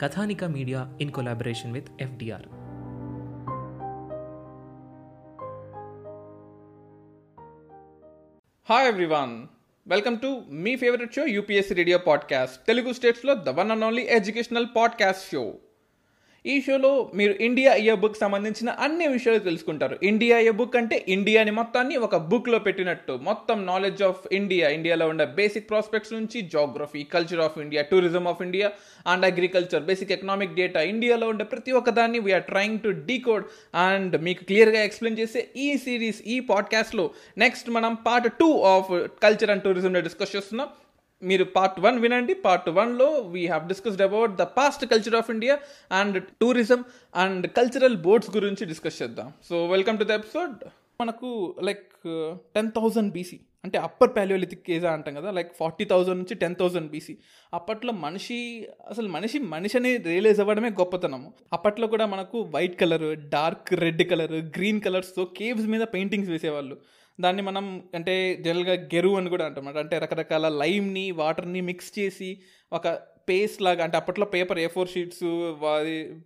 Kathanika media in collaboration with FDR hi everyone welcome to me favourite show UPSC radio podcast Telugu స్టేట్స్లో the one and only educational podcast show ఈ షోలో మీరు India year book సంబంధించిన అన్ని విషయాలు తెలుసుకుంటారు. India year book అంటే ఇండియాని మొత్తాన్ని ఒక బుక్లో పెట్టినట్టు. మొత్తం నాలెడ్జ్ ఆఫ్ ఇండియా ఇండియాలో ఉండే బేసిక్ ప్రాస్పెక్ట్స్ నుంచి geography culture of India tourism of India and agriculture basic economic data ఇండియాలో ఉండే ప్రతి ఒక్క దాన్ని we're trying to decode and మీకు క్లియర్గా ఎక్స్ప్లెయిన్ చేసే ఈ సిరీస్ ఈ పాడ్కాస్ట్లో నెక్స్ట్ మనం part two of culture and టూరిజంలో discuss చేస్తున్నాం. మీరు పార్ట్ వన్ వినండి. పార్ట్ వన్లో we have discussed about the past culture of India and tourism and cultural boards గురించి డిస్కస్ చేద్దాం. So welcome to the episode మనకు లైక్ టెన్ థౌజండ్ బీసీ అంటే upper Palaeolithic ఏజా అంటాం కదా. లైక్ ఫార్టీ థౌజండ్ నుంచి టెన్ థౌజండ్ బీసీ అప్పట్లో మనిషి అసలు మనిషి మనిషిని రియలైజ్ అవ్వడమే గొప్పతనము. అప్పట్లో కూడా మనకు white colour dark red colour green కలర్స్తో కేవ్స్ మీద పెయింటింగ్స్ వేసేవాళ్ళు. దాన్ని మనం అంటే జనరల్గా గెరువు అని కూడా అంటాం. అంటే రకరకాల లైమ్ని వాటర్ని మిక్స్ చేసి ఒక పేస్ట్ లాగా అంటే అప్పట్లో paper A four sheets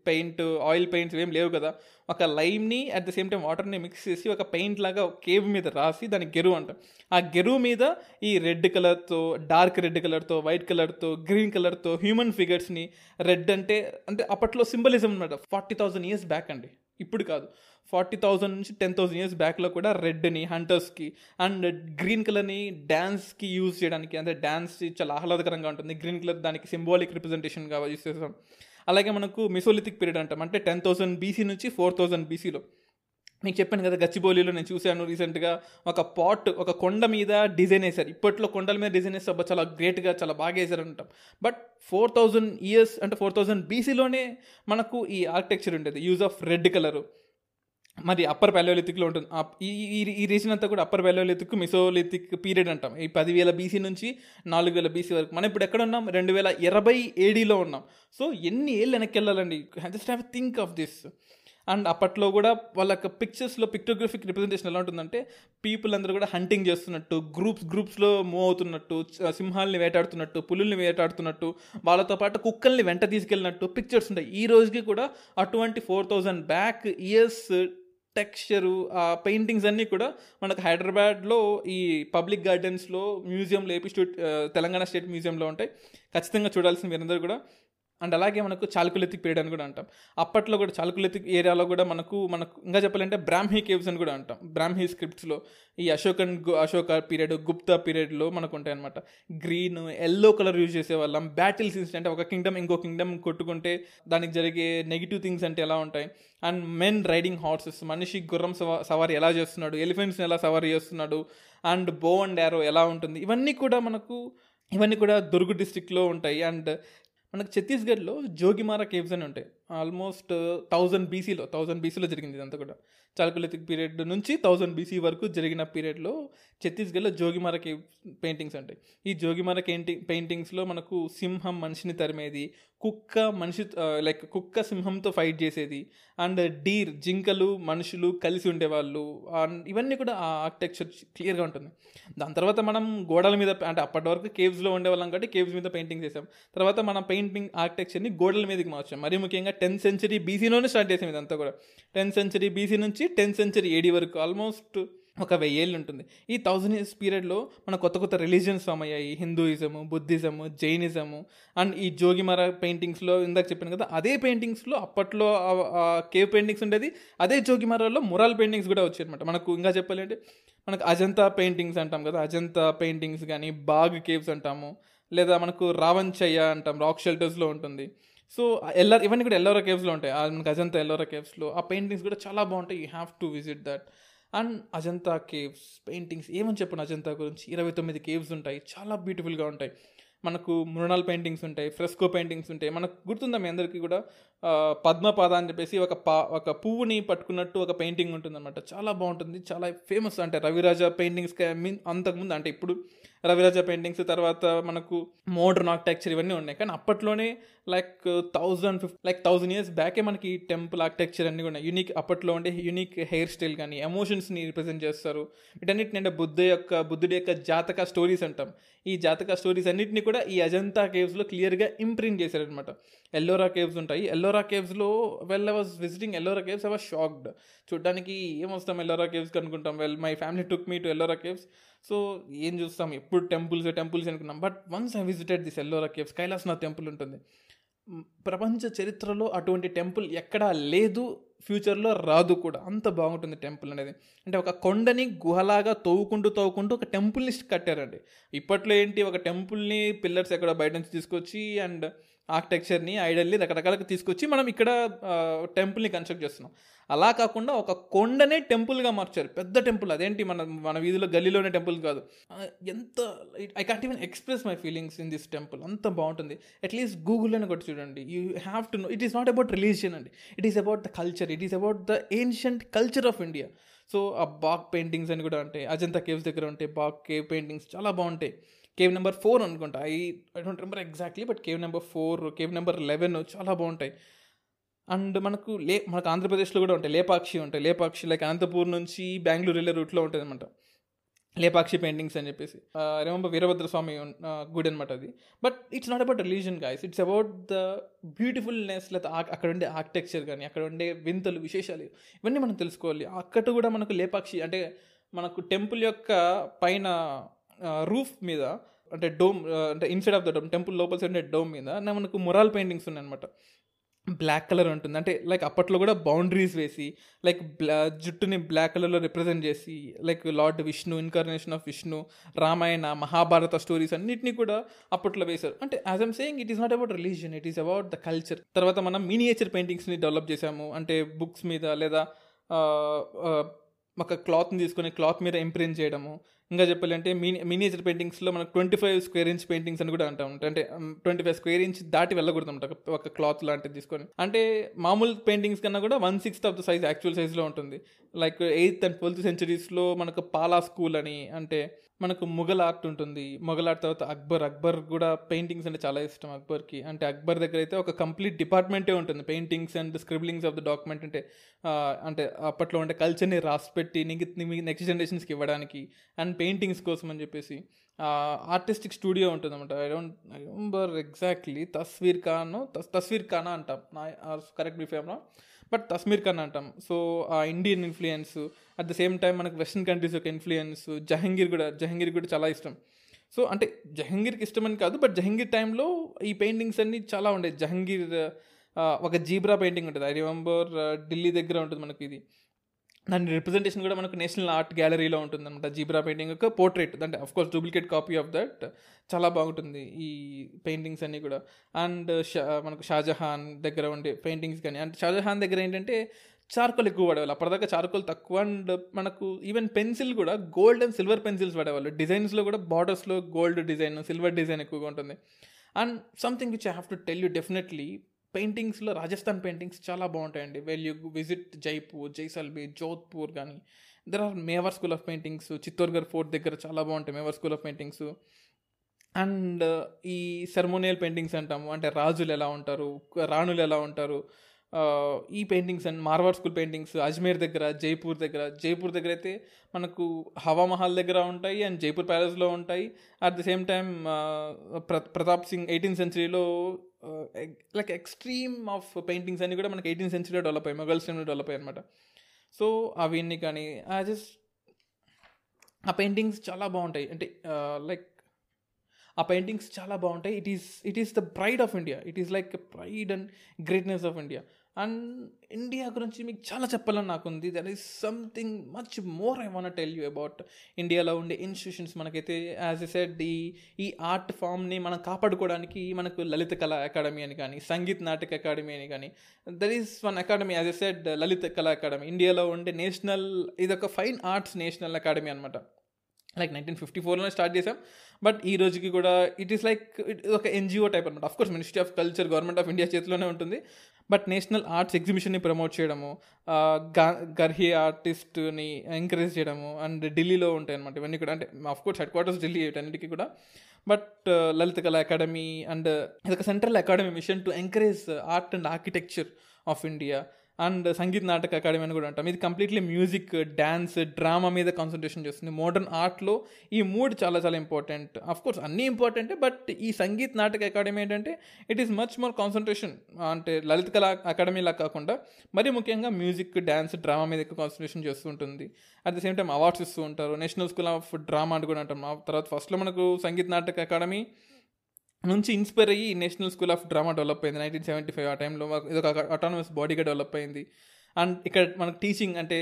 paint oil paints ఏం లేవు కదా. ఒక లైమ్ని అట్ ద సేమ్ టైం వాటర్ని మిక్స్ చేసి ఒక పెయింట్ లాగా కేవ్ మీద రాసి దాన్ని గెరువు అంటాం. ఆ గెరువు మీద ఈ రెడ్ కలర్తో డార్క్ రెడ్ కలర్తో వైట్ కలర్తో గ్రీన్ కలర్తో హ్యూమన్ ఫిగర్స్ని రెడ్ అంటే అంటే అప్పట్లో సింబలిజం అనమాట ఫార్టీ థౌజండ్ ఇయర్స్ బ్యాక్ అండి. ఇప్పుడు కాదు. ఫార్టీ థౌజండ్ నుంచి టెన్ థౌసండ్ ఇయర్స్ బ్యాక్లో కూడా రెడ్ని హంటర్స్కి అండ్ గ్రీన్ కలర్ని డ్యాన్స్కి యూజ్ చేయడానికి అంటే డ్యాన్స్ చాలా ఆహ్లాదకరంగా ఉంటుంది. గ్రీన్ కలర్ దానికి సింబాలిక్ రిప్రజెంటేషన్గా యూజ్ చేస్తాం. అలాగే మనకు మిసోలిథిక్ పీరియడ్ అంటాం. అంటే టెన్ థౌసండ్ బీసీ నుంచి ఫోర్ థౌసండ్ బీసీలో మీకు చెప్పాను కదా గచ్చిబౌలిలో నేను చూశాను రీసెంట్గా ఒక పాట్ ఒక కొండ మీద డిజైన్ వేశారు. ఇప్పట్లో కొండల మీద డిజైన్ వేస్తే చాలా గ్రేట్గా చాలా బాగా వేశారు అంటాం బట్ ఫోర్ థౌజండ్ ఇయర్స్ అంటే ఫోర్ థౌజండ్ బీసీలోనే మనకు ఈ ఆర్కిటెక్చర్ ఉండేది. యూజ్ ఆఫ్ రెడ్ కలరు మరి అప్పర్ పాలియోలిథిక్లో ఉంటుంది. ఈ ఈ రీజన్ అంతా కూడా అప్పర్ పాలియోలిథిక్ మిసోలిథిక్ పీరియడ్ అంటాం. ఈ పదివేల బీసీ నుంచి నాలుగు వేల బీసీ వరకు. మనం ఇప్పుడు ఎక్కడ ఉన్నాం? రెండు వేల ఇరవై ఏడీలో ఉన్నాం. సో ఎన్ని ఏళ్ళు వెనక్కి వెళ్ళాలండి? Just have think of this and అప్పట్లో కూడా వాళ్ళ పిక్చర్స్లో పిక్టోగ్రఫిక్ రిప్రజెంటేషన్ ఎలా ఉంటుందంటే పీపుల్ అందరూ కూడా హంటింగ్ చేస్తున్నట్టు గ్రూప్స్ గ్రూప్స్లో మూవ్ అవుతున్నట్టు సింహాల్ని వేటాడుతున్నట్టు పులుల్ని వేటాడుతున్నట్టు వాళ్ళతో పాటు కుక్కల్ని వెంట తీసుకెళ్ళినట్టు పిక్చర్స్ ఉంటాయి. ఈ రోజుకి కూడా అటువంటి four thousand back years texture ఆ పెయింటింగ్స్ అన్నీ కూడా మనకు హైదరాబాద్లో ఈ పబ్లిక్ గార్డెన్స్లో మ్యూజియంలో ఏపీ స్టేట్ తెలంగాణ స్టేట్ మ్యూజియంలో ఉంటాయి. ఖచ్చితంగా చూడాల్సిన మీరందరూ కూడా. అండ్ అలాగే మనకు చాలుకులెత్తిక్ పీరియడ్ అని కూడా అంటాం. అప్పట్లో కూడా చాలుకులెత్తిక్ ఏరియాలో కూడా మనకు మనకు ఇంకా చెప్పాలంటే బ్రాహ్మీ కేవ్స్ అని కూడా అంటాం. బ్రాహ్మీ స్క్రిప్ట్స్లో ఈ అశోకన్ అశోక పీరియడ్ గుప్తా పీరియడ్లో మనకు ఉంటాయన్నమాట గ్రీన్ ఎల్లో కలర్ యూజ్ చేసేవాళ్ళం బ్యాటిల్స్ అంటే ఒక కింగ్డమ్ ఇంకో కింగ్డమ్ కొట్టుకుంటే దానికి జరిగే నెగిటివ్ థింగ్స్ అంటే ఎలా ఉంటాయి? అండ్ మెన్ రైడింగ్ హార్సెస్ మనిషి గుర్రం సవారీ ఎలా చేస్తున్నాడు? ఎలిఫెంట్స్ని ఎలా సవారీ చేస్తున్నాడు? అండ్ బో అండ్ యారో ఎలా ఉంటుంది? ఇవన్నీ కూడా మనకు ఇవన్నీ కూడా దుర్గు డిస్టిక్లో ఉంటాయి. అండ్ మనకు ఛత్తీస్గఢ్లో జోగిమారా కేవ్స్ అని ఉంటాయి. ఆల్మోస్ట్ థౌజండ్ బీసీలో థౌజండ్ బీసీలో జరిగింది ఇదంతా కూడా. చాల్కులిథిక్ పీరియడ్ నుంచి థౌజండ్ బీసీ వరకు జరిగిన పీరియడ్లో ఛత్తీస్గఢ్లో జోగిమర పెయింటింగ్స్ ఉంటాయి. ఈ జోగిమార పెయింటింగ్ పెయింటింగ్స్లో మనకు సింహం మనిషిని తరిమేది కుక్క మనిషి లైక్ కుక్క సింహంతో ఫైట్ చేసేది అండ్ డీర్ జింకలు మనుషులు కలిసి ఉండేవాళ్ళు ఇవన్నీ కూడా ఆ ఆర్కిటెక్చర్ క్లియర్గా ఉంటుంది. దాని తర్వాత మనం గోడల మీద అంటే అప్పటి వరకు కేవ్స్లో ఉండేవాళ్ళం కాబట్టి కేవ్స్ మీద పెయింటింగ్స్ చేసాం. తర్వాత మనం పెయింటింగ్ ఆర్కిటెక్చర్ని గోడల మీదకి మార్చాం. మరీ ముఖ్యంగా టెన్త్ సెంచరీ బీసీలోనే స్టార్ట్ చేసాం ఇదంతా కూడా. టెన్త్ సెంచరీ బీసీ నుంచి టెన్త్ సెంచరీ ఏడీ వరకు ఆల్మోస్ట్ ఒక వెయ్యి ఏళ్ళు ఉంటుంది. ఈ థౌజండ్ ఇయర్స్ పీరియడ్లో మన కొత్త కొత్త రిలీజియన్స్ ఫామ్ అయ్యాయి. హిందూయిజము బుద్ధిజము జైనిజము అండ్ ఈ జోగిమర పెయింటింగ్స్లో ఇందాక చెప్పాను కదా అదే పెయింటింగ్స్లో అప్పట్లో కేవ్ పెయింటింగ్స్ ఉండేది. అదే జోగిమరాలో మురాల్ పెయింటింగ్స్ కూడా వచ్చాయి అనమాట మనకు ఇంకా చెప్పాలంటే మనకు అజంతా పెయింటింగ్స్ అంటాం కదా అజంతా పెయింటింగ్స్ కానీ బాగ్ కేవ్స్ అంటాము. లేదా మనకు రావణ్ చయ్య అంటాం రాక్ షెల్టర్స్లో ఉంటుంది. సో ఎల్లర్ ఇవన్నీ కూడా ఎల్లోరా కేవ్స్లో ఉంటాయి. ఆ అజంతా ఎల్లోరా కేవ్స్లో. ఆ పెయింటింగ్స్ కూడా చాలా బాగుంటాయి. You have to visit that. And Ajanta caves paintings ఏమని చెప్పను అజంతా గురించి? ఇరవై తొమ్మిది కేవ్స్ ఉంటాయి. చాలా బ్యూటిఫుల్గా ఉంటాయి. మనకు మృణాల్ పెయింటింగ్స్ ఉంటాయి ఫ్రెస్కో పెయింటింగ్స్ ఉంటాయి. మనకు గుర్తుందా మీ అందరికీ కూడా? పద్మపాద అని చెప్పేసి ఒక పా ఒక పువ్వుని పట్టుకున్నట్టు ఒక పెయింటింగ్ ఉంటుందన్నమాట. చాలా బాగుంటుంది. చాలా ఫేమస్. అంటే రవిరాజా పెయింటింగ్స్ మీన్ అంతకుముందు అంటే ఇప్పుడు రవిరాజ పెయింటింగ్స్ తర్వాత మనకు మోడర్న్ ఆర్కిటెక్చర్ ఇవన్నీ ఉన్నాయి. కానీ అప్పట్లోనే like thousand five like thousand years బ్యాకే మనకి టెంపుల్ ఆర్కిటెక్చర్ అన్నీ ఉన్నాయి. యూనిక్ అప్పట్లో ఉండే యూనిక్ హెయిర్ స్టైల్ కానీ ఎమోషన్స్ని రిప్రజెంట్ చేస్తారు. వీటన్నిటిని అంటే బుద్ధ యొక్క బుద్ధుడి యొక్క జాతక స్టోరీస్ అంటాం. ఈ జాతక స్టోరీస్ అన్నింటినీ కూడా ఈ అజంతా కేవ్స్లో క్లియర్గా ఇంప్రింట్ చేశారనమాట ఎల్లోరా కేవ్స్ ఉంటాయి. Ellora కేవ్స్లో well I was visiting Ellora caves I was shocked చూడడానికి ఏమొస్తాం ఎల్లోరా కేవ్స్కి అనుకుంటాం well my family took me to Ellora caves so ఏం చూస్తాం? ఎప్పుడు టెంపుల్స్ టెంపుల్స్ అనుకున్నాం but once I visited this Ellora caves Kailasanath temple ఉంటుంది. ప్రపంచ చరిత్రలో అటువంటి టెంపుల్ ఎక్కడా లేదు ఫ్యూచర్లో రాదు కూడా. అంత బాగుంటుంది టెంపుల్ అనేది. అంటే ఒక కొండని గుహలాగా తవ్వుకుంటూ తవ్వుకుంటూ ఒక టెంపుల్ని కట్టారండి. ఇప్పట్లో ఏంటి? ఒక టెంపుల్ని పిల్లర్స్ ఎక్కడ బయట నుంచి తీసుకొచ్చి అండ్ ఆర్కిటెక్చర్ని ఐడల్ని రకరకాలుగా తీసుకొచ్చి మనం ఇక్కడ టెంపుల్ని కన్స్ట్రక్ట్ చేస్తున్నాం. అలా కాకుండా ఒక కొండనే టెంపుల్గా మార్చారు. పెద్ద టెంపుల్ అదేంటి మన మన వీధిలో గల్లీలోనే టెంపుల్ కాదు. ఎంత I can't even express my feelings in this temple అంత బాగుంటుంది. అట్లీస్ట్ గూగుల్లోనే కొట్టి చూడండి. You have to know it is not about religion అండి. It is about the culture it is about the ancient culture of India so ఆ Bagh paintings అని కూడా ఉంటాయి. అజంతా కేవ్స్ దగ్గర ఉంటాయి. బాగ్ కేవ్ పెయింటింగ్స్ చాలా బాగుంటాయి. కేవ్ నెంబర్ ఫోర్ అనుకుంటా. I I don't remember exactly but cave number four cave number eleven చాలా బాగుంటాయి. అండ్ మనకు లే మనకు ఆంధ్రప్రదేశ్లో కూడా ఉంటాయి. లేపాక్షి ఉంటాయి. లేపాక్షి లైక్ అనంతపూర్ నుంచి బెంగళూరు వెళ్ళే రూట్లో ఉంటుంది అనమాట లేపాక్షి పెయింటింగ్స్ అని చెప్పేసి. రేమంబ వీరభద్ర స్వామి గుడి అనమాట అది. But it's not about religion guys it's about the beautifulness లేదా అక్కడ ఉండే ఆర్కిటెక్చర్ కానీ అక్కడ ఉండే వింతలు విశేషాలు ఇవన్నీ మనం తెలుసుకోవాలి. అక్కడ కూడా మనకు లేపాక్షి అంటే మనకు టెంపుల్ యొక్క పైన రూఫ్ మీద అంటే డోమ్ అంటే inside of the dome temple లోపల సైడ్ ఉండే డోమ్ మీద నా మనకు మొరాల్ పెయింటింగ్స్ ఉన్నాయన్నమాట. బ్లాక్ కలర్ ఉంటుంది. అంటే లైక్ అప్పట్లో కూడా బౌండరీస్ వేసి లైక్ బ్లా జుట్టుని బ్లాక్ కలర్లో రిప్రజెంట్ చేసి like lord Vishnu incarnation of Vishnu Ramayana Mahabharata stories అన్నిటినీ కూడా అప్పట్లో వేశారు. అంటే as am saying it is not about religion it is about the culture తర్వాత మనం మినియేచర్ పెయింటింగ్స్ని డెవలప్ చేసాము అంటే బుక్స్ మీద లేదా ఒక క్లాత్ని తీసుకొని క్లాత్ మీద ఇంప్రింట్ చేయడము. ఇంకా చెప్పాలంటే మినీ మినియేచర్ పెయింటింగ్స్లో మనకు twenty five square inch paintings అని కూడా అంటాం. అంటే ట్వంటీ ఫైవ్ స్క్వేర్ ఇంచ్ దాటి వెళ్ళకూడదు అనమాట ఒక క్లాత్ లాంటిది తీసుకొని. అంటే మామూలు పెయింటింగ్స్ కన్నా కూడా one sixth of the size actual సైజ్లో ఉంటుంది. లైక్ ఎయిత్ అండ్ ట్వెల్త్ సెంచరీస్లో మనకు పాలా స్కూల్ అని అంటే మనకు ముఘల్ ఆర్ట్ ఉంటుంది. మొఘల్ ఆర్ట్ తర్వాత అక్బర్. అక్బర్ కూడా పెయింటింగ్స్ అంటే చాలా ఇష్టం అక్బర్కి. అంటే అక్బర్ దగ్గర అయితే ఒక కంప్లీట్ డిపార్ట్మెంటే ఉంటుంది. Paintings and scribblings of the document అంటే అంటే అప్పట్లో ఉండే కల్చర్ని రాసి పెట్టి నెక్స్ట్ జనరేషన్స్కి ఇవ్వడానికి అండ్ పెయింటింగ్స్ కోసం అని చెప్పేసి ఆర్టిస్టిక్ స్టూడియో ఉంటుంది అనమాట I don't I remember exactly తస్వీర్ ఖాన్ తస్వీర్ ఖానా అంటాం. నా కరెక్ట్ మీ బట్ తస్మీర్ ఖాన్ అంటాం. సో ఆ Indian influence at the same time మనకు వెస్ట్రన్ కంట్రీస్ యొక్క ఇన్ఫ్లుయెన్స్ జహంగీర్ కూడా జహంగీర్ కూడా చాలా ఇష్టం. సో అంటే జహంగీర్కి ఇష్టమని కాదు బట్ జహంగీర్ టైంలో ఈ పెయింటింగ్స్ అన్నీ చాలా ఉండేవి. జహంగీర్ ఒక జీబ్రా పెయింటింగ్ ఉంటుంది. ఐ రిమెంబర్ ఢిల్లీ దగ్గర ఉంటుంది మనకి ఇది. దాని రిప్రజెంటేషన్ కూడా మనకు నేషనల్ ఆర్ట్ గ్యాలరీలో ఉంటుంది అనమాట జీబ్రా పెయింటింగ్ యొక్క పోర్ట్రేట్ అంటే of course duplicate copy of that చాలా బాగుంటుంది ఈ పెయింటింగ్స్ అన్నీ కూడా. అండ్ షా uh, uh, మనకు షాజహాన్ దగ్గర ఉండే పెయింటింగ్స్ కానీ అండ్ షాజహాన్ దగ్గర ఏంటంటే చార్కోల్ ఎక్కువ వాడేవాళ్ళు అప్పటిదాకా చార్కోల్ తక్కువ అండ్ మనకు ఈవెన్ పెన్సిల్ కూడా గోల్డ్ అండ్ సిల్వర్ పెన్సిల్స్ వాడేవాళ్ళు డిజైన్స్లో కూడా బార్డర్స్లో గోల్డ్ డిజైన్ సిల్వర్ డిజైన్ ఎక్కువగా ఉంటుంది. And something which I have to tell you definitely పెయింటింగ్స్లో Rajasthan paintings చాలా బాగుంటాయండి. Well you visit Jaipur Jaisalmer Jodhpur కానీ there are Mewar school of paintings Chittorgarh fort దగ్గర చాలా బాగుంటాయి Mewar school of paintings. And ఈ ceremonial paintings అంటాము అంటే రాజులు ఎలా ఉంటారు రాణులు ఎలా ఉంటారు ఈ paintings and Marwar school paintings Ajmer దగ్గర జైపూర్ దగ్గర జైపూర్ దగ్గర అయితే మనకు హవా మహల్ దగ్గర ఉంటాయి అండ్ జైపూర్ ప్యాలెస్లో ఉంటాయి. At the same time Pratap Singh eighteenth సెంచరీలో like extreme of paintings అన్ని కూడా మనకి ఎయిటీన్ సెంచరీలో డెవలప్ అయ్యాయి మొఘల్స్ టైంలో డెవలప్ అయ్యాయి అనమాట సో అవన్నీ కానీ ఐ జస్ట్ ఆ పెయింటింగ్స్ చాలా బాగుంటాయి. అంటే uh, లైక్ ఆ పెయింటింగ్స్ చాలా బాగుంటాయి. It is it is the pride of India it is like pride and greatness of India and India గురించి మీకు చాలా చెప్పాలని నాకు ఉంది there is something much more I want tell you about ఇండియాలో ఉండే ఇన్స్టిట్యూషన్స్ మనకైతే యాజ్ ఎ సెడ్ ఈ ఈ ఆర్ట్ ఫామ్ని మనం కాపాడుకోవడానికి మనకు లలిత కళా అకాడమీ అని కానీ సంగీత్ నాటక అకాడమీ అని కానీ there is one academy as I said Lalit Kala academy ఇండియాలో ఉండే నేషనల్ ఇదొక ఫైన్ ఆర్ట్స్ నేషనల్ అకాడమీ అనమాట లైక్ నైన్టీన్ ఫిఫ్టీ ఫోర్లో స్టార్ట్ చేసాం బట్ ఈ రోజుకి కూడా ఇట్ ఈస్ లైక్ ఇట్ ఒక ఎన్జిఓ టైప్ అనమాట of course ministry of culture government of India చేతిలోనే ఉంటుంది. బట్ నేషనల్ ఆర్ట్స్ ఎగ్జిబిషన్ని ప్రమోట్ చేయడము గర్హి ఆర్టిస్ట్ని ఎంకరేజ్ చేయడము అండ్ ఢిల్లీలో ఉంటాయి అనమాట ఇవన్నీ కూడా అంటే of course headquarters Delhi వీటన్నిటికీ కూడా. But Lalit Kala academy and ఇదొక central academy mission to encourage art and architecture of India and Sangeet Natak academy అని కూడా అంటాం. ఇది కంప్లీట్లీ మ్యూజిక్ డ్యాన్స్ డ్రామా మీద కాన్సన్ట్రేషన్ చేస్తుంది. మోడర్న్ ఆర్ట్లో ఈ మూడ్ చాలా చాలా ఇంపార్టెంట్ అఫ్ కోర్స్ అన్నీ ఇంపార్టెంటే బట్ ఈ సంగీత్ నాటక అకాడమీ ఏంటంటే it is much more concentration అంటే లలిత కళా అకాడమీలా కాకుండా మరీ ముఖ్యంగా మ్యూజిక్ డ్యాన్స్ డ్రామా మీద ఎక్కువ కాన్సన్ట్రేషన్ చేస్తూ ఉంటుంది. At the same time awards ఇస్తూ ఉంటారు. నేషనల్ స్కూల్ ఆఫ్ డ్రామా అని కూడా అంటాం. తర్వాత ఫస్ట్లో మనకు సంగీత్ నాటక అకాడమీ నుంచి ఇన్స్పైర్ అయ్యి national school of drama develop అయింది. నైన్టీన్ సెవెంటీ ఫైవ్ ఆ టైంలో ఇది ఒక అటానమస్ బాడీగా డెవలప్ అయింది. అండ్ ఇక్కడ మనకు టీచింగ్ అంటే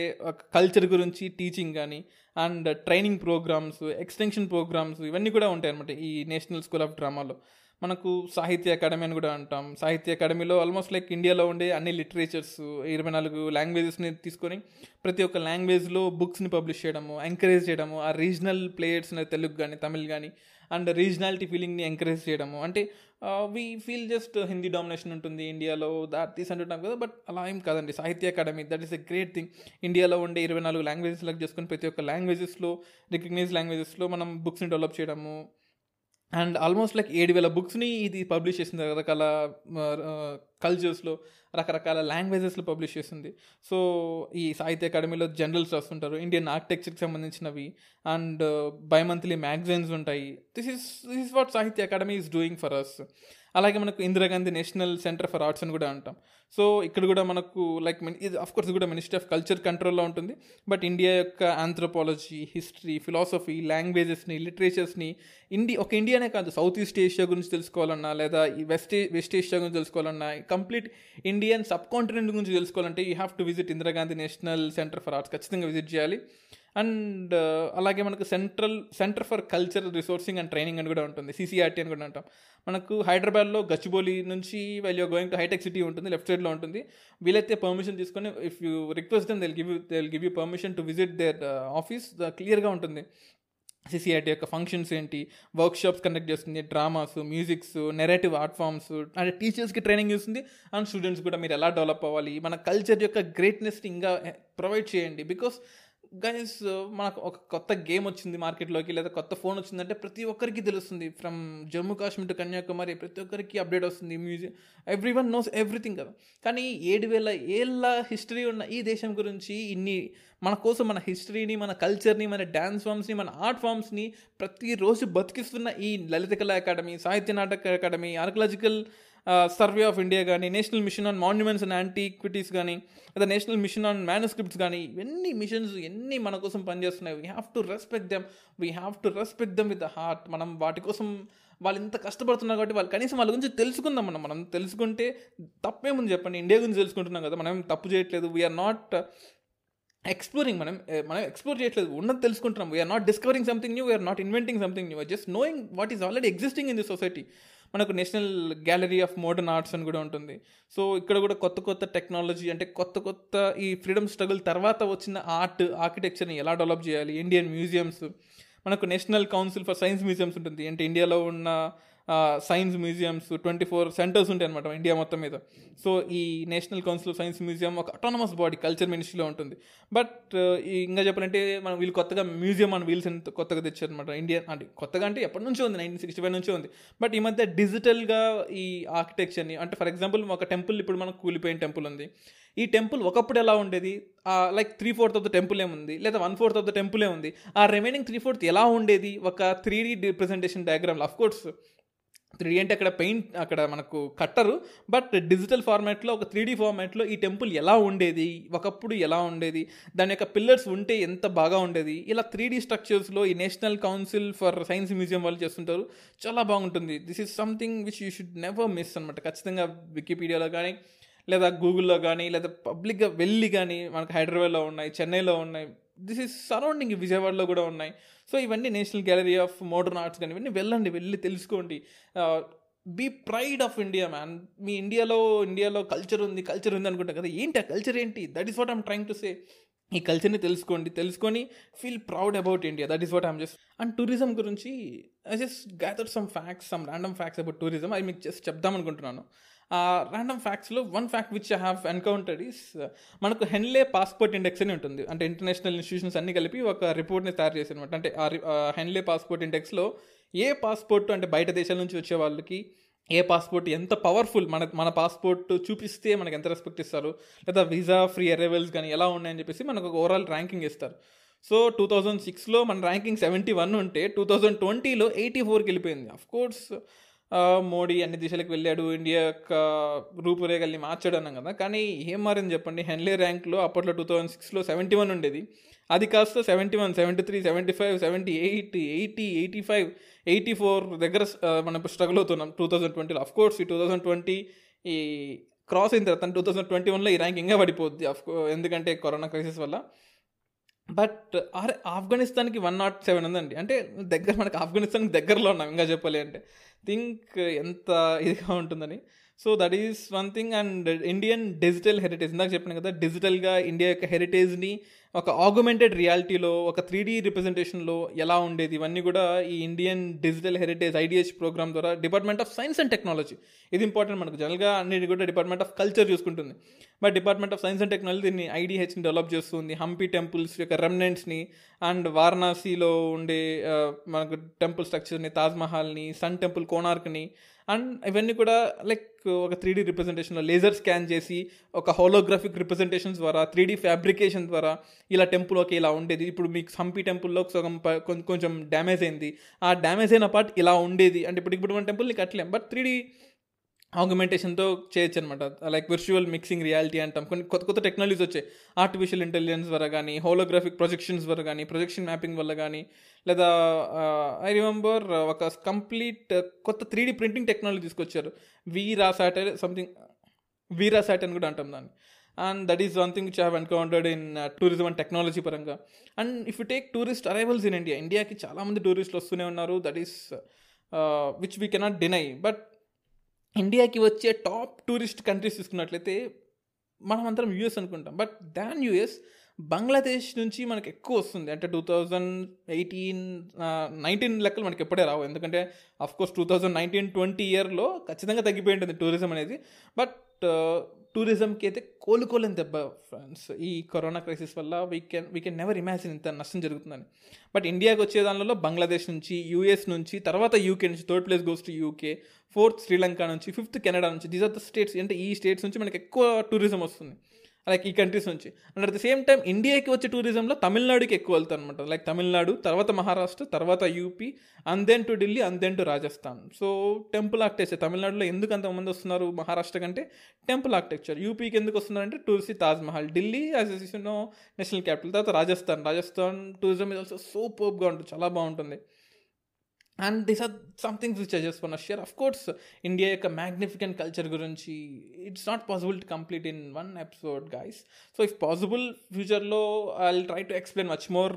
కల్చర్ గురించి టీచింగ్ కానీ and training programmes extension programmes ఇవన్నీ కూడా ఉంటాయి అనమాట ఈ నేషనల్ స్కూల్ ఆఫ్ డ్రామాలో మనకు సాహిత్య అకాడమీ అని కూడా అంటాం. సాహిత్య అకాడమీలో ఆల్మోస్ట్ లైక్ ఇండియాలో ఉండే అన్ని లిటరేచర్స్ ఇరవై నాలుగు లాంగ్వేజెస్ని తీసుకొని ప్రతి ఒక్క లాంగ్వేజ్లో బుక్స్ని పబ్లిష్ చేయడము ఎంకరేజ్ చేయడము ఆ రీజనల్ ప్లేయర్స్ని తెలుగు కానీ తమిళ్ కానీ అండ్ రీజనాలిటీ ఫీలింగ్ని ఎంకరేజ్ చేయడము. అంటే we feel just Hindi domination ఉంటుంది ఇండియాలో దాట్ తీసి అంటుంటాం కదా బట్ అలా ఏం కాదండి. Sahitya academy that is a great thing ఇండియాలో ఉండే ఇరవై నాలుగు లాంగ్వేజెస్ సెలెక్ట్ చేసుకుని ప్రతి ఒక్క లాంగ్వేజెస్లో రికగ్నైజ్ లాంగ్వేజెస్లో మనం బుక్స్ని డెవలప్ చేయడము. అండ్ ఆల్మోస్ట్ లైక్ ఏడు వేల బుక్స్ని ఇది పబ్లిష్ చేసింది రకరకాల కల్చర్స్లో రకరకాల లాంగ్వేజెస్లో పబ్లిష్ చేస్తుంది సో ఈ సాహిత్య అకాడమీలో జనరల్స్ వస్తుంటారు ఇండియన్ ఆర్కిటెక్చర్కి సంబంధించినవి అండ్ బై మంత్లీ మ్యాగజైన్స్ ఉంటాయి. This is this is what Sahitya Akademi is doing for us అలాగే మనకు Indira Gandhi national centre for arts అని కూడా అంటాం. సో ఇక్కడ కూడా మనకు లైక్ ఇది అఫ్ కోర్స్ కూడా మినిస్ట్రీ ఆఫ్ కల్చర్ కంట్రోల్లో ఉంటుంది. బట్ ఇండియా యొక్క ఆంథ్రోపాలజీ హిస్టరీ ఫిలాసఫీ లాంగ్వేజెస్ని లిటరేచర్స్ని ఇండి ఒక ఇండియానే కాదు సౌత్ ఈస్ట్ ఏషియా గురించి తెలుసుకోవాలన్నా లేదా ఈ వెస్ట్ వెస్ట్ ఏషియా గురించి తెలుసుకోవాలన్నా కంప్లీట్ ఇండియన్ సబ్ కాంటినెంట్ గురించి తెలుసుకోవాలంటే you have to visit Indira Gandhi national centre for arts ఖచ్చితంగా విజిట్ చేయాలి. అండ్ uh, అలాగే మనకు central centre for culture resourcing and training అని కూడా ఉంటుంది. సీసీఆర్టీ అని కూడా అంటాం. మనకు హైదరాబాద్లో గచ్చిబౌలి నుంచి well you going to hitech city ఉంటుంది లెఫ్ట్ సైడ్లో ఉంటుంది. వీలైతే పర్మిషన్ తీసుకొని if you request then they'll give you they'll give you permission to visit their office క్లియర్గా ఉంటుంది. సిసిఐటి యొక్క ఫంక్షన్స్ ఏంటి? వర్క్ షాప్స్ కండక్ట్ చేస్తుంది dramas musics narrative art forms అంటే టీచర్స్కి ట్రైనింగ్ ఇస్తుంది అండ్ స్టూడెంట్స్ కూడా మీరు ఎలా డెవలప్ అవ్వాలి? మన కల్చర్ యొక్క గ్రేట్నెస్ని ఇంకా eh, ప్రొవైడ్ చేయండి. బికాస్ గైస్ మనకు ఒక కొత్త గేమ్ వచ్చింది మార్కెట్లోకి లేదా కొత్త ఫోన్ వచ్చిందంటే ప్రతి ఒక్కరికి తెలుస్తుంది. ఫ్రమ్ జమ్మూ కాశ్మీర్ టు కన్యాకుమారి ప్రతి ఒక్కరికి అప్డేట్ వస్తుంది. Museum everyone knows everything కదా. కానీ ఏడు వేల ఏళ్ళ హిస్టరీ ఉన్న ఈ దేశం గురించి ఇన్ని మన కోసం మన హిస్టరీని మన కల్చర్ని మన డ్యాన్స్ ఫామ్స్ని మన ఆర్ట్ ఫామ్స్ని ప్రతిరోజు బతికిస్తున్న ఈ లలిత Kala academy Sahitya Natak academy archaeological survey of India కానీ national mission on monuments and antiquities కానీ లేదా నేషనల్ మిషన్ ఆన్ మ్యానుస్క్రిప్ట్స్ కానీ ఇవన్నీ మిషన్స్ ఎన్ని మన కోసం పనిచేస్తున్నాయి we have to respect them we have to respect them with heart మనం వాటి కోసం వాళ్ళు ఇంత కష్టపడుతున్నారు కాబట్టి వాళ్ళు కనీసం వాళ్ళ గురించి తెలుసుకుందాం మనం. మనం తెలుసుకుంటే తప్పేముంది చెప్పండి. ఇండియా గురించి తెలుసుకుంటున్నాం కదా మనం తప్పు చేయట్లేదు. వీఆర్ నాట్ ఎక్స్ప్లోరింగ్ మనం మనం ఎక్స్ప్లోర్ చేయట్లేదు. ఉన్నది తెలుసుకుంటున్నాం. We are not discovering something new we are not inventing something new just knowing what is already existing in the society మనకు national gallery of modern arts అని కూడా ఉంటుంది. సో ఇక్కడ కూడా కొత్త కొత్త టెక్నాలజీ అంటే కొత్త కొత్త ఈ ఫ్రీడమ్ స్ట్రగుల్ తర్వాత వచ్చిన ఆర్ట్ ఆర్కిటెక్చర్ని ఎలా డెవలప్ చేయాలి? ఇండియన్ మ్యూజియంస్ మనకు national council for science museums ఉంటుంది. అంటే ఇండియాలో ఉన్న science museums twenty four centres ఉంటాయి అనమాట ఇండియా మొత్తం మీద. సో ఈ national council of science museum ఒక అటానమస్ బాడీ కల్చర్ మినిస్ట్రీలో ఉంటుంది. బట్ ఇంకా చెప్పాలంటే మనం వీళ్ళు కొత్తగా మ్యూజియం అని వీల్స్ కొత్తగా తెచ్చారనమాట ఇండియా అంటే కొత్తగా అంటే ఎప్పటి నుంచో ఉంది నైన్టీన్ సిక్స్టీ ఫైవ్ నుంచే ఉంది. బట్ ఈ మధ్య డిజిటల్గా ఈ ఆర్కిటెక్చర్ని అంటే ఫర్ ఎగ్జాంపుల్ ఒక టెంపుల్ ఇప్పుడు మనకు కూలిపోయిన టెంపుల్ ఉంది. ఈ టెంపుల్ ఒకప్పుడు ఎలా ఉండేది? Like three fourth of the temple ఏముంది లేదా one fourth of the temple ఉంది? ఆ రిమైనింగ్ త్రీ ఫోర్త్ ఎలా ఉండేది? ఒక three D representation diagram of course three అంటే అక్కడ పెయింట్ అక్కడ మనకు కట్టరు బట్ డిజిటల్ ఫార్మాట్లో ఒక త్రీ డీ ఫార్మాట్లో ఈ టెంపుల్ ఎలా ఉండేది ఒకప్పుడు ఎలా ఉండేది దాని యొక్క పిల్లర్స్ ఉంటే ఎంత బాగా ఉండేది ఇలా త్రీ డీ స్ట్రక్చర్స్లో ఈ national council for science museum వాళ్ళు చేస్తుంటారు చాలా బాగుంటుంది. This is something which you should never miss అనమాట ఖచ్చితంగా వికీపీడియాలో కానీ లేదా గూగుల్లో కానీ లేదా పబ్లిక్గా వెళ్ళి కానీ మనకు హైదరాబాద్లో ఉన్నాయి చెన్నైలో ఉన్నాయి దిస్ ఈజ్ సరౌండింగ్ విజయవాడలో కూడా ఉన్నాయి. సో ఇవన్నీ national gallery of modern arts కానీ ఇవన్నీ వెళ్ళండి వెళ్ళి తెలుసుకోండి. Be pride of India man. మీ ఇండియాలో ఇండియాలో కల్చర్ ఉంది కల్చర్ ఉంది అనుకుంటా కదా ఏంటి ఆ కల్చర్ ఏంటి? That is what I'm trying to say ఈ కల్చర్ని తెలుసుకోండి తెలుసుకొని feel proud about India that is what I'm just and tourism గురించి I just gather some facts some random facts about tourism అవి మీకు జస్ట్ చెప్దాం అనుకుంటున్నాను. Random ఫ్యాక్ట్స్లో one fact which I have encountered is మనకు హెన్లే పాస్పోర్ట్ ఇండెక్స్ అని ఉంటుంది. అంటే international institutions అన్ని కలిపి ఒక రిపోర్ట్ని తయారు చేసి అనమాట అంటే ఆ హెన్లే పాస్పోర్ట్ ఇండెక్స్లో ఏ పాస్పోర్ట్ అంటే బయట దేశాల నుంచి వచ్చే వాళ్ళకి ఏ పాస్పోర్ట్ ఎంత పవర్ఫుల్ మన మన పాస్పోర్ట్ చూపిస్తే మనకు ఎంత రెస్పెక్ట్ ఇస్తారు. లేదా వీసా ఫ్రీ అరైవల్స్ కానీ ఎలా ఉన్నాయని చెప్పేసి మనకు ఒక ఓవరాల్ ర్యాంకింగ్ ఇస్తారు. సో టూ థౌజండ్ సిక్స్లో మన ర్యాంకింగ్ సెవెంటీ వన్ ఉంటే టూ థౌజండ్ ట్వంటీలో ఎయిటీ ఫోర్కి వెళ్ళిపోయింది. అఫ్ కోర్స్ మోడీ అన్ని దిశలకు వెళ్ళాడు ఇండియా యొక్క రూపురేఖల్ని మార్చాడు అన్నాం కదా. కానీ ఏం మారింది చెప్పండి? హెన్లే ర్యాంక్లో అప్పట్లో టూ థౌజండ్ సిక్స్లో సెవెంటీ వన్ ఉండేది. అది కాస్త seventy one seventy three seventy five seventy eight eighty eighty five eighty four దగ్గర మనం స్ట్రగుల్ అవుతున్నాం టూ థౌజండ్ ట్వంటీలో అఫ్కోర్స్ ఈ టూ థౌజండ్ ట్వంటీ ఈ క్రాస్ అయిన తర్వాత టూ థౌజండ్ ట్వంటీ వన్లో ఈ ర్యాంక్ ఇంకా పడిపోద్ది అఫ్ ఎందుకంటే కరోనా క్రైసిస్ వల్ల. బట్ అరే ఆఫ్ఘనిస్తాన్కి వన్ నాట్ సెవెన్ ఉందండి. అంటే దగ్గర మనకి ఆఫ్ఘనిస్తాన్కి దగ్గరలో ఉన్నాం ఇంకా చెప్పాలి అంటే. థింక్ ఎంత ఇదిగా ఉంటుందని. So that is one thing and Indian digital heritage ఇందాక చెప్పాను కదా డిజిటల్గా ఇండియా యొక్క హెరిటేజ్ని ఒక ఆగ్యుమెంటెడ్ రియాలిటీలో ఒక త్రీ డీ రిప్రజెంటేషన్లో ఎలా ఉండేది? ఇవన్నీ కూడా ఈ Indian digital heritage IDH program ద్వారా department of science and technology ఇది ఇంపార్టెంట్ మనకు. జనరల్గా అన్నిటి కూడా డిపార్ట్మెంట్ ఆఫ్ కల్చర్ చూసుకుంటుంది. But department of science and technology దీన్ని ఐడిహెచ్ని డెవలప్ చేస్తుంది. హంపీ టెంపుల్స్ యొక్క రెమినెంట్స్ని అండ్ వారణాసిలో ఉండే మనకు టెంపుల్ స్ట్రక్చర్ని తాజ్మహల్ని సన్ టెంపుల్ కోనార్క్ని అండ్ ఇవన్నీ కూడా లైక్ ఒక త్రీ డీ రిప్రజెంటేషన్లో లేజర్ స్కాన్ చేసి ఒక హోలోగ్రాఫిక్ రిప్రజెంటేషన్స్ ద్వారా త్రీ డీ ఫ్యాబ్రికేషన్ ద్వారా ఇలా టెంపుల్ ఓకే ఇలా ఉండేది. ఇప్పుడు మీకు హంపి టెంపుల్లో సగం కొంచెం డ్యామేజ్ అయింది. ఆ డ్యామేజ్ అయిన పార్ట్ ఇలా ఉండేది. అంటే ఇప్పుడు ఇప్పుడు మన టెంపుల్ని కట్టలేం. బట్ త్రీ డీ ఆగ్యుమెంటేషన్తో చేయొచ్చు అనమాట లైక్ విర్చువల్ మిక్సింగ్ రియాలిటీ అంటాం. కొన్ని కొత్త కొత్త టెక్నాలజీస్ వచ్చాయి. ఆర్టిఫిషియల్ ఇంటెలిజెన్స్ వల్ల కానీ హోలోగ్రాఫిక్ ప్రొజెక్షన్స్ వల్ల కానీ ప్రొజెక్షన్ మ్యాపింగ్ వల్ల కానీ లేదా ఐ రిమెంబర్ ఒక కంప్లీట్ కొత్త త్రీడీ ప్రింటింగ్ టెక్నాలజీ తీసుకొచ్చారు వీరా సాట్ సంథింగ్ వీరా సాట్ అని కూడా అంటాం దాన్ని. And that is one thing which have encountered in tourism and technology పరంగా. And if you take tourist arrivals in India ఇండియాకి చాలామంది టూరిస్టులు వస్తూనే ఉన్నారు. That is which we cannot deny but ఇండియాకి వచ్చే టాప్ టూరిస్ట్ కంట్రీస్ తీసుకున్నట్లయితే మనం అందరం యూఎస్ అనుకుంటాం. బట్ దాన్ యూఎస్ బంగ్లాదేశ్ నుంచి మనకి ఎక్కువ వస్తుంది. అంటే టూ థౌజండ్ ఎయిటీన్ నైన్టీన్ లెక్కలు మనకి ఎప్పుడే రావు. ఎందుకంటే of course two thousand nineteen twenty ఇయర్లో ఖచ్చితంగా తగ్గిపోయి ఉంటుంది టూరిజం అనేది. బట్ Uh, టూరిజంకి అయితే కోలుకోలేని దెబ్బ ఫ్రెండ్స్ ఈ కరోనా క్రైసిస్ వల్ల we can we can never imagine ఇంత నష్టం జరుగుతుందని. బట్ ఇండియాకి వచ్చే దానిలో బంగ్లాదేశ్ నుంచి యూఎస్ నుంచి తర్వాత యూకే నుంచి third place goes to UK fourth Sri Lanka నుంచి ఫిఫ్త్ కెనడా నుంచి దీస్ ఆర్ ద స్టేట్స్ అంటే ఈ స్టేట్స్ నుంచి మనకి ఎక్కువ టూరిజం వస్తుంది. లైక్ ఈ కంట్రీస్ నుంచి. And at the same time ఇండియాకి వచ్చే టూరిజంలో తమిళనాడుకి ఎక్కువ వెళ్తారు అనమాట లైక్ తమిళనాడు తర్వాత మహారాష్ట్ర తర్వాత UP and then to Delhi and then to Rajasthan so temple architecture తమిళనాడులో ఎందుకు అంతమంది వస్తున్నారు మహారాష్ట్ర కంటే? టెంపుల్ ఆర్కిటెక్చర్ యూపీకి ఎందుకు వస్తున్నారంటే tourist Taj Mahal Delhi as no national capital తర్వాత రాజస్థాన్. రాజస్థాన్ టూరిజం ఇది ఆల్సో సూపర్గా ఉంటుంది. చాలా బాగుంటుంది. And this are somethings which I just want share of course India యొక్క మ్యాగ్నిఫికెంట్ కల్చర్ గురించి it's not possible to complete in one episode guys so if possible ఫ్యూచర్లో I try to explain much more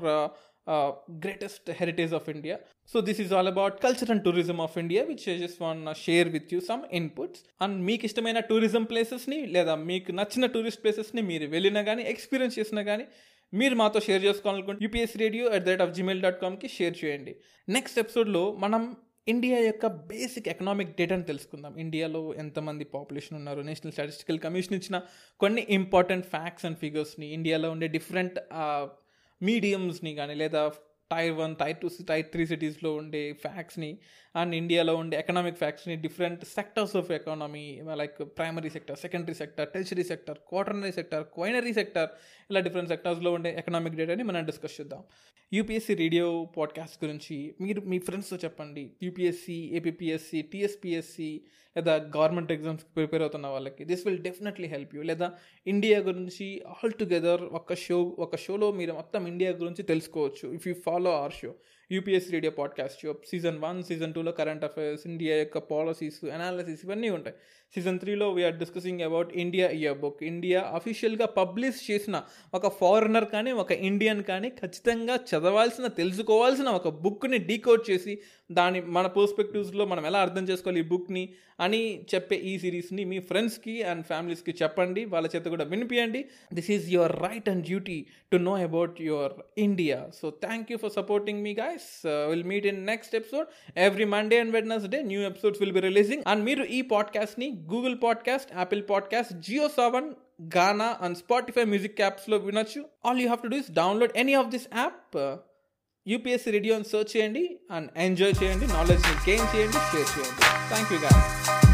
greatest heritage of India so this is all about culture and tourism of India which I just want share with you some inputs and మీకు ఇష్టమైన tourism ప్లేసెస్ని లేదా మీకు నచ్చిన tourist ప్లేసెస్ని మీరు వెళ్ళినా కానీ experience చేసినా కానీ మీరు మాతో షేర్ చేసుకోవాలనుకుంటే UPS radio at the rate of Gmail dot కామ్కి share చేయండి. నెక్స్ట్ ఎపిసోడ్లో మనం ఇండియా యొక్క బేసిక్ ఎకనామిక్ డేటాను తెలుసుకుందాం. ఇండియాలో ఎంతమంది పాపులేషన్ ఉన్నారు? నేషనల్ స్టాటిస్టికల్ కమిషన్ ఇచ్చిన కొన్ని ఇంపార్టెంట్ ఫ్యాక్ట్స్ అండ్ ఫిగర్స్ని ఇండియాలో ఉండే డిఫరెంట్ మీడియంస్ని కానీ లేదా tier one tier two tier three సిటీస్లో ఉండే ఫ్యాక్ట్స్ని అండ్ ఇండియాలో ఉండే economic ఫ్యాక్ట్స్ని different sectors of economy like primary sector secondary sector tertiary sector quaternary sector quinary sector ఇలా డిఫరెంట్ సెక్టర్స్లో ఉండే ఎకనామిక్ డేటాని మనం డిస్కస్ చేద్దాం. యూపీఎస్సీ రేడియో పాడ్కాస్ట్ గురించి మీరు మీ ఫ్రెండ్స్తో చెప్పండి. యూపీఎస్సీ ఏపీఎస్సీ టీఎస్పీఎస్సీ లేదా గవర్నమెంట్ ఎగ్జామ్స్కి ప్రిపేర్ అవుతున్న వాళ్ళకి. This will definitely help you లేదా ఇండియా గురించి ఆల్ టుగెదర్ ఒక షో ఒక షోలో మీరు మొత్తం ఇండియా గురించి తెలుసుకోవచ్చు. If you follow our show UPS radio podcast show. Season one season టూలో కరెంట్ అఫైర్స్ ఇండియా యొక్క పాలసీస్ అనాలిసిస్ ఇవన్నీ ఉంటాయి. సీజన్ త్రీలో we're discussing about India year book India అఫీషియల్గా పబ్లిష్ చేసిన ఒక ఫారినర్ కానీ ఒక ఇండియన్ కానీ ఖచ్చితంగా చదవాల్సిన తెలుసుకోవాల్సిన ఒక బుక్ని డీకోడ్ చేసి దాని మన పర్స్పెక్టివ్స్లో మనం ఎలా అర్థం చేసుకోవాలి ఈ బుక్ని అని చెప్పే ఈ సిరీస్ని మీ ఫ్రెండ్స్కి అండ్ ఫ్యామిలీస్కి చెప్పండి. వాళ్ళ చేత కూడా వినిపించండి this is your right and duty to know about your India so thank you for supporting me guys will meet in next episode every Monday and Wednesday new episodes will be releasing and మీరు ఈ పాడ్కాస్ట్ని Google podcast Apple podcast Jio seven Gaana and Spotify music యాప్స్లో వినొచ్చు. All you have to do is download any of this app UPSC radio అని search చేయండి and enjoy చేయండి నాలెడ్జ్ని gain చేయండి share చేయండి. Thank you guys